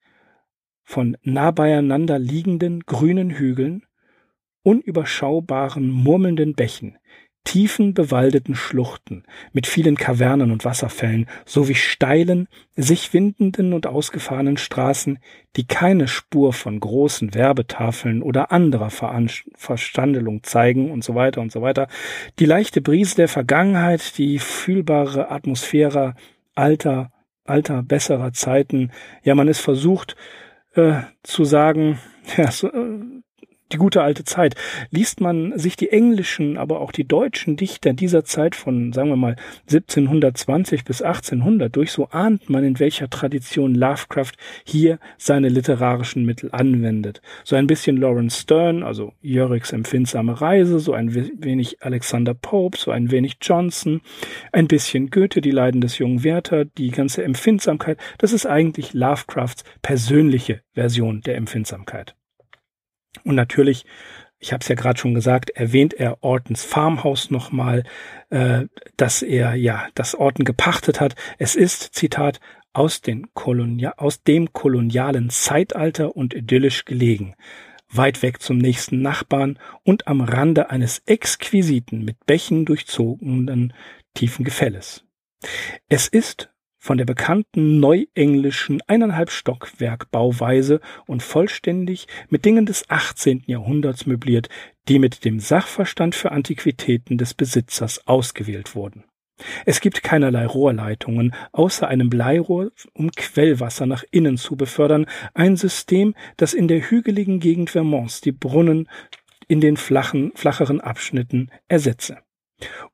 von nah beieinander liegenden grünen Hügeln, unüberschaubaren murmelnden Bächen, tiefen bewaldeten Schluchten mit vielen Kavernen und Wasserfällen sowie steilen, sich windenden und ausgefahrenen Straßen, die keine Spur von großen Werbetafeln oder anderer Verstandelung zeigen und so weiter und so weiter, die leichte Brise der Vergangenheit, die fühlbare Atmosphäre alter alter, besserer Zeiten. Ja, man ist versucht äh, zu sagen, ja, so, äh, die gute alte Zeit. Liest man sich die englischen, aber auch die deutschen Dichter dieser Zeit von, sagen wir mal, 1720 bis 1800 durch, so ahnt man, in welcher Tradition Lovecraft hier seine literarischen Mittel anwendet. So ein bisschen Lawrence Stern, also Jörriks empfindsame Reise, so ein wenig Alexander Pope, so ein wenig Johnson, ein bisschen Goethe, die Leiden des jungen Werther, die ganze Empfindsamkeit, das ist eigentlich Lovecrafts persönliche Version der Empfindsamkeit. Und natürlich, ich habe es ja gerade schon gesagt, erwähnt er Ortons Farmhaus nochmal, äh, dass er ja das Orton gepachtet hat. Es ist, Zitat, aus, den Kolonia aus dem kolonialen Zeitalter und idyllisch gelegen. weit weg zum nächsten Nachbarn und am Rande eines exquisiten, mit Bächen durchzogenen tiefen Gefälles. Es ist von der bekannten neuenglischen eineinhalb Stockwerk Bauweise und vollständig mit Dingen des 18. Jahrhunderts möbliert, die mit dem Sachverstand für Antiquitäten des Besitzers ausgewählt wurden. Es gibt keinerlei Rohrleitungen, außer einem Bleirohr, um Quellwasser nach innen zu befördern, ein System, das in der hügeligen Gegend Vermonts die Brunnen in den flachen, flacheren Abschnitten ersetze.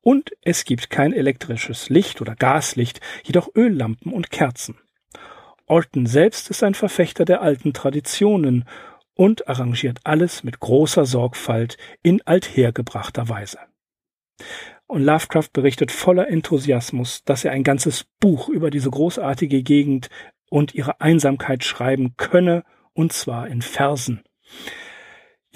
Und es gibt kein elektrisches Licht oder Gaslicht, jedoch Öllampen und Kerzen. Orton selbst ist ein Verfechter der alten Traditionen und arrangiert alles mit großer Sorgfalt in althergebrachter Weise. Und Lovecraft berichtet voller Enthusiasmus, dass er ein ganzes Buch über diese großartige Gegend und ihre Einsamkeit schreiben könne, und zwar in Versen.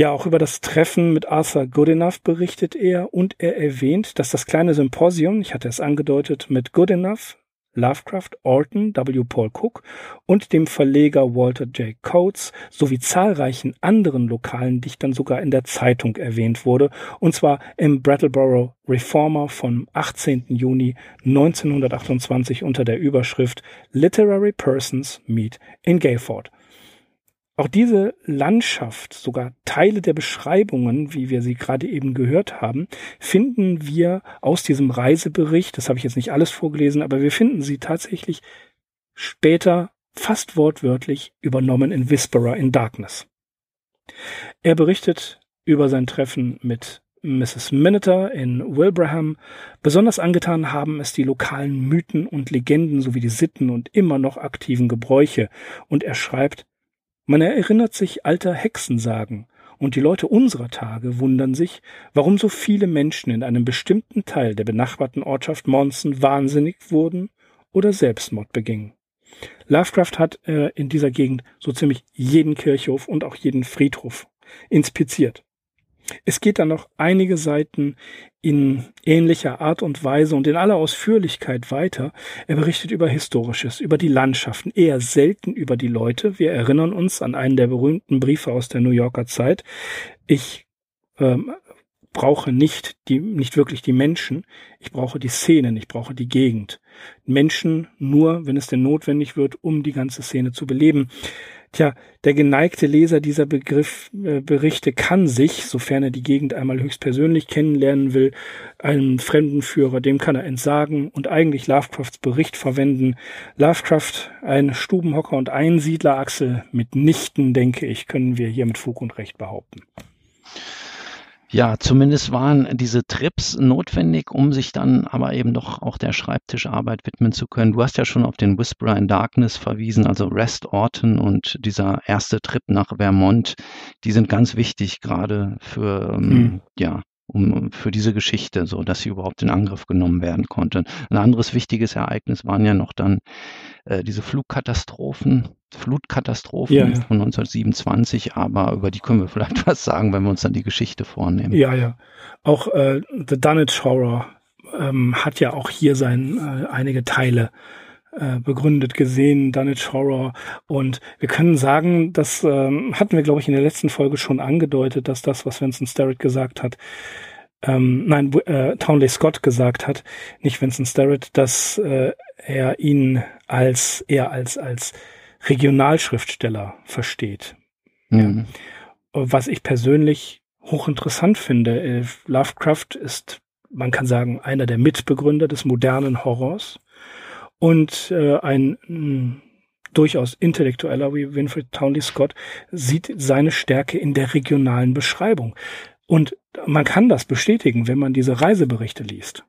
Ja, auch über das Treffen mit Arthur Goodenough berichtet er und er erwähnt, dass das kleine Symposium, ich hatte es angedeutet, mit Goodenough, Lovecraft, Orton, W. Paul Cook und dem Verleger Walter J. Coates sowie zahlreichen anderen lokalen Dichtern sogar in der Zeitung erwähnt wurde, und zwar im Brattleboro Reformer vom 18. Juni 1928 unter der Überschrift Literary Persons Meet in Gayford. Auch diese Landschaft, sogar Teile der Beschreibungen, wie wir sie gerade eben gehört haben, finden wir aus diesem Reisebericht. Das habe ich jetzt nicht alles vorgelesen, aber wir finden sie tatsächlich später fast wortwörtlich übernommen in Whisperer in Darkness. Er berichtet über sein Treffen mit Mrs. Minneter in Wilbraham. Besonders angetan haben es die lokalen Mythen und Legenden sowie die Sitten und immer noch aktiven Gebräuche. Und er schreibt, man erinnert sich alter Hexensagen, und die Leute unserer Tage wundern sich, warum so viele Menschen in einem bestimmten Teil der benachbarten Ortschaft Monson wahnsinnig wurden oder Selbstmord begingen. Lovecraft hat äh, in dieser Gegend so ziemlich jeden Kirchhof und auch jeden Friedhof inspiziert. Es geht dann noch einige Seiten in ähnlicher Art und Weise und in aller Ausführlichkeit weiter. Er berichtet über Historisches, über die Landschaften, eher selten über die Leute. Wir erinnern uns an einen der berühmten Briefe aus der New Yorker Zeit. Ich ähm, brauche nicht die, nicht wirklich die Menschen. Ich brauche die Szenen. Ich brauche die Gegend. Menschen nur, wenn es denn notwendig wird, um die ganze Szene zu beleben. Tja, der geneigte Leser dieser Begriff, äh, Berichte kann sich, sofern er die Gegend einmal höchstpersönlich kennenlernen will, einem Fremdenführer, dem kann er entsagen und eigentlich Lovecrafts Bericht verwenden. Lovecraft, ein Stubenhocker und Einsiedlerachsel mitnichten, denke ich, können wir hier mit Fug und Recht behaupten. Ja, zumindest waren diese Trips notwendig, um sich dann aber eben doch auch der Schreibtischarbeit widmen zu können. Du hast ja schon auf den Whisperer in Darkness verwiesen, also Rest Orton und dieser erste Trip nach Vermont, die sind ganz wichtig, gerade für, mhm. ja, um, für diese Geschichte, so dass sie überhaupt in Angriff genommen werden konnte. Ein anderes wichtiges Ereignis waren ja noch dann äh, diese Flugkatastrophen, Flutkatastrophen ja, ja. von 1927, aber über die können wir vielleicht was sagen, wenn wir uns dann die Geschichte vornehmen. Ja, ja. Auch äh, The Dunwich Horror ähm, hat ja auch hier sein äh, einige Teile begründet gesehen, Dunwich Horror. Und wir können sagen, das ähm, hatten wir, glaube ich, in der letzten Folge schon angedeutet, dass das, was Vincent Starrett gesagt hat, ähm, nein, äh, Townley Scott gesagt hat, nicht Vincent Starrett, dass äh, er ihn als eher als als Regionalschriftsteller versteht. Mhm. Ja. Was ich persönlich hochinteressant finde. Äh, Lovecraft ist, man kann sagen, einer der Mitbegründer des modernen Horrors und äh, ein mh, hm, durchaus intellektueller wie Winfried Townley Scott sieht seine Stärke in der regionalen Beschreibung. Und man kann das bestätigen, wenn man diese Reiseberichte liest,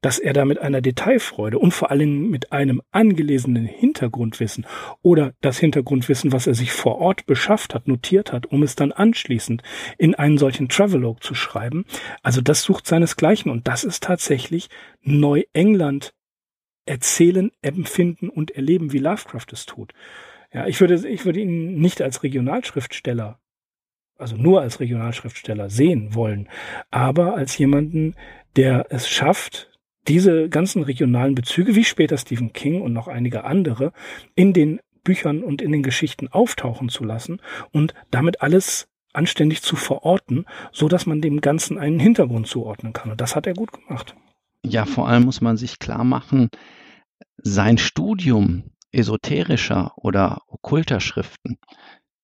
dass er da mit einer Detailfreude und vor allem mit einem angelesenen Hintergrundwissen oder das Hintergrundwissen, was er sich vor Ort beschafft hat, notiert hat, um es dann anschließend in einen solchen Travelogue zu schreiben. Also das sucht seinesgleichen und das ist tatsächlich Neuengland erzählen, empfinden und erleben, wie Lovecraft es tut. Ja, ich würde, ich würde ihn nicht als Regionalschriftsteller also nur als Regionalschriftsteller sehen wollen, aber als jemanden, der es schafft, diese ganzen regionalen Bezüge, wie später Stephen King und noch einige andere, in den Büchern und in den Geschichten auftauchen zu lassen und damit alles anständig zu verorten, so dass man dem Ganzen einen Hintergrund zuordnen kann. Und das hat er gut gemacht. Ja, vor allem muss man sich klar machen, sein Studium esoterischer oder okkulter Schriften,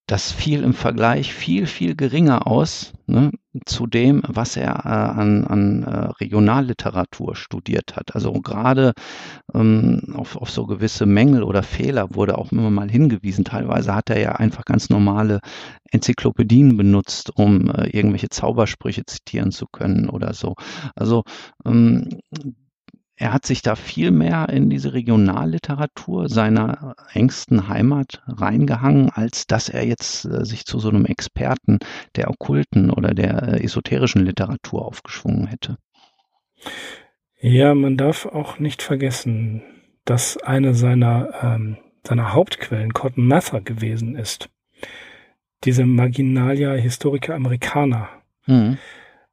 das fiel im Vergleich viel, viel geringer aus ne, zu dem, was er äh, an, an äh, Regionalliteratur studiert hat. Also gerade ähm, auf, auf so gewisse Mängel oder Fehler wurde auch immer mal hingewiesen. Teilweise hat er ja einfach ganz normale Enzyklopädien benutzt, um äh, irgendwelche Zaubersprüche zitieren zu können oder so. Also ähm, er hat sich da viel mehr in diese Regionalliteratur seiner engsten Heimat reingehangen, als dass er jetzt äh, sich zu so einem Experten der okkulten oder der äh, esoterischen Literatur aufgeschwungen hätte. Ja, man darf auch nicht vergessen, dass eine seiner, ähm, seiner Hauptquellen Cotton Mather gewesen ist. Diese Marginalia Historica Americana. Mhm.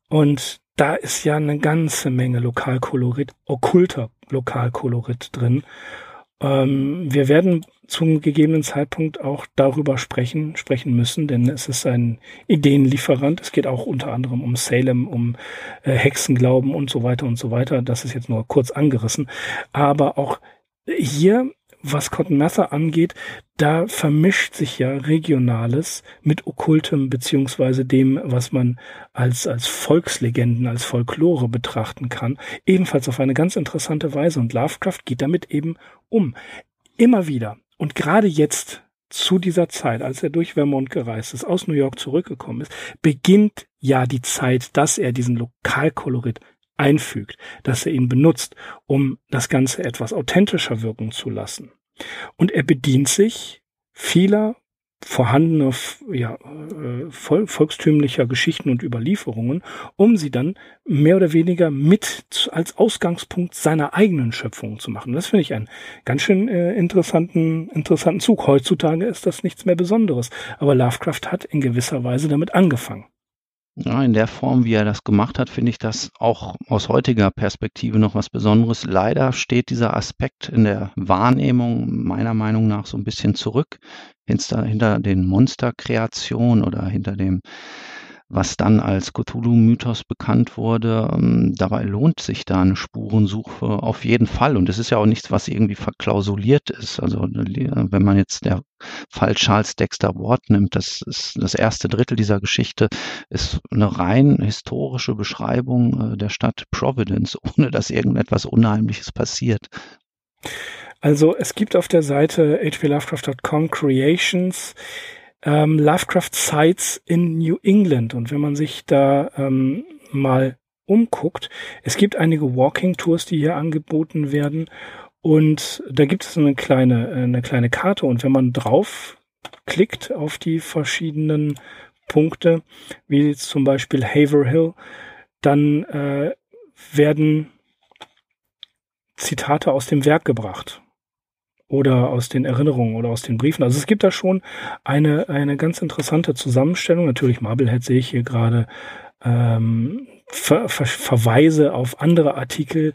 Und da ist ja eine ganze Menge Lokalkolorit, okkulter Lokalkolorit drin. Ähm, wir werden zum gegebenen Zeitpunkt auch darüber sprechen, sprechen müssen, denn es ist ein Ideenlieferant. Es geht auch unter anderem um Salem, um äh, Hexenglauben und so weiter und so weiter. Das ist jetzt nur kurz angerissen. Aber auch hier was Cotton Mather angeht, da vermischt sich ja Regionales mit Okkultem beziehungsweise dem, was man als, als Volkslegenden, als Folklore betrachten kann, ebenfalls auf eine ganz interessante Weise. Und Lovecraft geht damit eben um. Immer wieder. Und gerade jetzt zu dieser Zeit, als er durch Vermont gereist ist, aus New York zurückgekommen ist, beginnt ja die Zeit, dass er diesen Lokalkolorit einfügt, dass er ihn benutzt, um das Ganze etwas authentischer wirken zu lassen. Und er bedient sich vieler vorhandener ja, äh, volkstümlicher Geschichten und Überlieferungen, um sie dann mehr oder weniger mit als Ausgangspunkt seiner eigenen Schöpfung zu machen. Das finde ich einen ganz schön äh, interessanten, interessanten Zug. Heutzutage ist das nichts mehr Besonderes, aber Lovecraft hat in gewisser Weise damit angefangen. Ja, in der Form, wie er das gemacht hat, finde ich das auch aus heutiger Perspektive noch was Besonderes. Leider steht dieser Aspekt in der Wahrnehmung meiner Meinung nach so ein bisschen zurück hinter, hinter den Monsterkreationen oder hinter dem was dann als Cthulhu-Mythos bekannt wurde. Ähm, dabei lohnt sich da eine Spurensuche auf jeden Fall. Und es ist ja auch nichts, was irgendwie verklausuliert ist. Also wenn man jetzt der Fall Charles Dexter Ward nimmt, das ist das erste Drittel dieser Geschichte, ist eine rein historische Beschreibung äh, der Stadt Providence, ohne dass irgendetwas Unheimliches passiert. Also es gibt auf der Seite hplovecraft.com Creations ähm, Lovecraft Sites in New England. Und wenn man sich da ähm, mal umguckt, es gibt einige Walking Tours, die hier angeboten werden. Und da gibt es eine kleine, eine kleine Karte. Und wenn man drauf klickt auf die verschiedenen Punkte, wie jetzt zum Beispiel Haverhill, dann äh, werden Zitate aus dem Werk gebracht oder aus den Erinnerungen oder aus den Briefen. Also es gibt da schon eine, eine ganz interessante Zusammenstellung. Natürlich, Marblehead sehe ich hier gerade ähm, Ver Ver Verweise auf andere Artikel.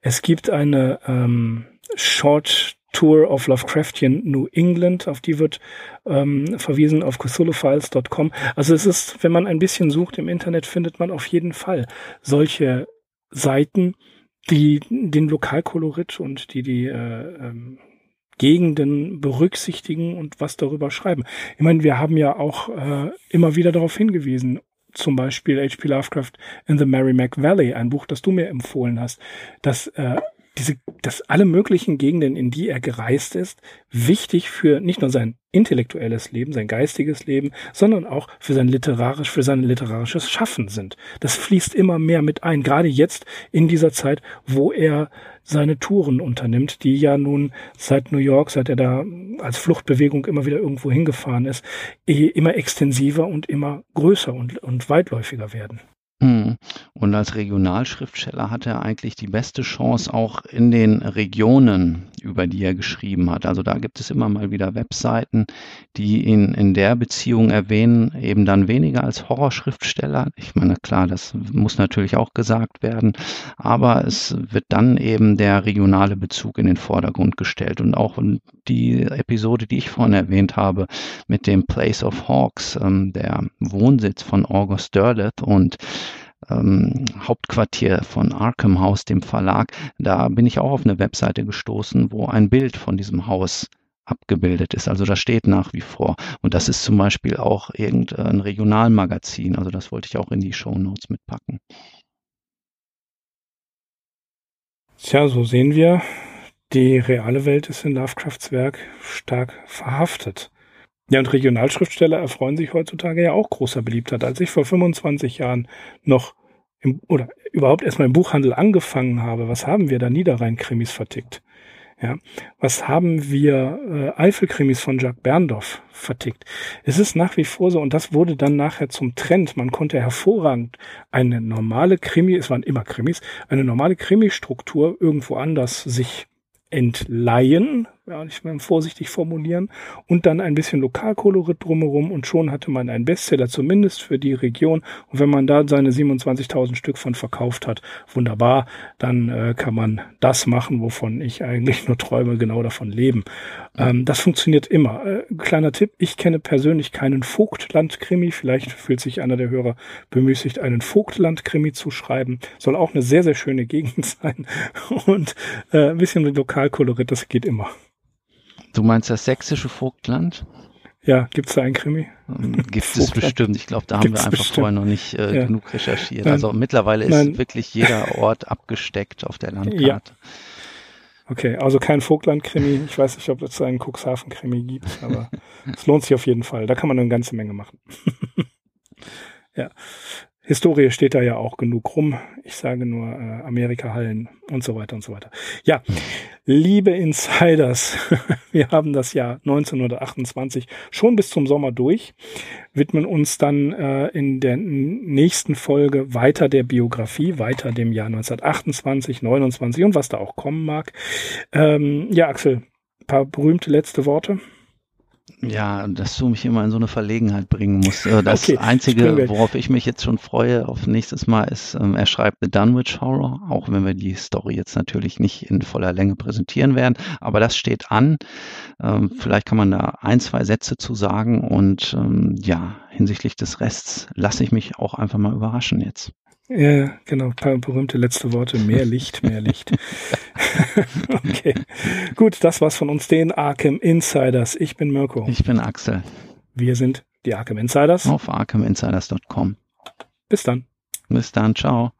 Es gibt eine ähm, Short Tour of Lovecraftian New England, auf die wird ähm, verwiesen auf CthulhuFiles.com. Also es ist, wenn man ein bisschen sucht im Internet, findet man auf jeden Fall solche Seiten, die den Lokalkolorit und die die äh, ähm, Gegenden berücksichtigen und was darüber schreiben. Ich meine, wir haben ja auch äh, immer wieder darauf hingewiesen, zum Beispiel H.P. Lovecraft in the Merrimack Valley, ein Buch, das du mir empfohlen hast, dass äh, diese, dass alle möglichen Gegenden, in die er gereist ist, wichtig für nicht nur sein intellektuelles Leben, sein geistiges Leben, sondern auch für sein literarisch, für sein literarisches Schaffen sind. Das fließt immer mehr mit ein, gerade jetzt in dieser Zeit, wo er seine Touren unternimmt, die ja nun seit New York, seit er da als Fluchtbewegung immer wieder irgendwo hingefahren ist, eh immer extensiver und immer größer und, und weitläufiger werden. Mhm. Und als Regionalschriftsteller hat er eigentlich die beste Chance auch in den Regionen, über die er geschrieben hat. Also da gibt es immer mal wieder Webseiten, die ihn in der Beziehung erwähnen, eben dann weniger als Horrorschriftsteller. Ich meine, klar, das muss natürlich auch gesagt werden, aber es wird dann eben der regionale Bezug in den Vordergrund gestellt. Und auch die Episode, die ich vorhin erwähnt habe, mit dem Place of Hawks, ähm, der Wohnsitz von August Derleth und ähm, Hauptquartier von Arkham House, dem Verlag, da bin ich auch auf eine Webseite gestoßen, wo ein Bild von diesem Haus abgebildet ist. Also das steht nach wie vor. Und das ist zum Beispiel auch irgendein Regionalmagazin. Also das wollte ich auch in die Show Notes mitpacken. Tja, so sehen wir, die reale Welt ist in Lovecrafts Werk stark verhaftet. Ja, und Regionalschriftsteller erfreuen sich heutzutage ja auch großer Beliebtheit. Als ich vor 25 Jahren noch im, oder überhaupt erstmal im Buchhandel angefangen habe, was haben wir da Niederrhein-Krimis vertickt? Ja, was haben wir äh, Eifelkrimis von Jacques Berndorf vertickt? Es ist nach wie vor so, und das wurde dann nachher zum Trend. Man konnte hervorragend eine normale Krimi, es waren immer Krimis, eine normale Krimi-Struktur irgendwo anders sich entleihen, ja, ich will vorsichtig formulieren, und dann ein bisschen Lokalkolorit drumherum und schon hatte man einen Bestseller, zumindest für die Region. Und wenn man da seine 27.000 Stück von verkauft hat, wunderbar, dann äh, kann man das machen, wovon ich eigentlich nur träume, genau davon leben. Ähm, das funktioniert immer. Äh, kleiner Tipp, ich kenne persönlich keinen Vogtland-Krimi, vielleicht fühlt sich einer der Hörer bemüßigt, einen Vogtland-Krimi zu schreiben. Soll auch eine sehr, sehr schöne Gegend sein und äh, ein bisschen Lokalkolorit, das geht immer. Du meinst das sächsische Vogtland? Ja, gibt es da einen Krimi? Ähm, gibt es bestimmt. Ich glaube, da haben Gibt's wir einfach bestimmt. vorher noch nicht äh, ja. genug recherchiert. Nein. Also mittlerweile ist Nein. wirklich jeder Ort abgesteckt auf der Landkarte. Ja. Okay, also kein Vogtland-Krimi. Ich weiß nicht, ob es einen Cuxhaven-Krimi gibt, aber es lohnt sich auf jeden Fall. Da kann man eine ganze Menge machen. ja. Historie steht da ja auch genug rum. Ich sage nur äh, Amerika-Hallen und so weiter und so weiter. Ja, liebe Insiders, wir haben das Jahr 1928 schon bis zum Sommer durch, widmen uns dann äh, in der nächsten Folge weiter der Biografie, weiter dem Jahr 1928, 29 und was da auch kommen mag. Ähm, ja, Axel, paar berühmte letzte Worte. Ja, dass du mich immer in so eine Verlegenheit bringen musst. Äh, das okay, Einzige, worauf ich mich jetzt schon freue auf nächstes Mal, ist, ähm, er schreibt The Dunwich Horror, auch wenn wir die Story jetzt natürlich nicht in voller Länge präsentieren werden. Aber das steht an. Ähm, vielleicht kann man da ein, zwei Sätze zu sagen. Und ähm, ja, hinsichtlich des Rests lasse ich mich auch einfach mal überraschen jetzt. Ja, genau. Ein paar berühmte letzte Worte. Mehr Licht, mehr Licht. okay. Gut, das war's von uns, den Arkham Insiders. Ich bin Mirko. Ich bin Axel. Wir sind die Arkham Insiders. Auf arkhaminsiders.com. Bis dann. Bis dann. Ciao.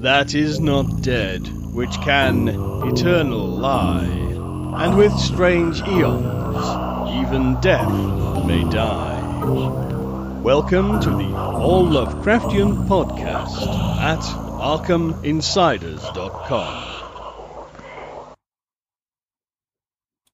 That is not dead, which can eternal lie, and with strange eons, even death may die. Welcome to the All Lovecraftian Podcast at ArkhamInsiders.com.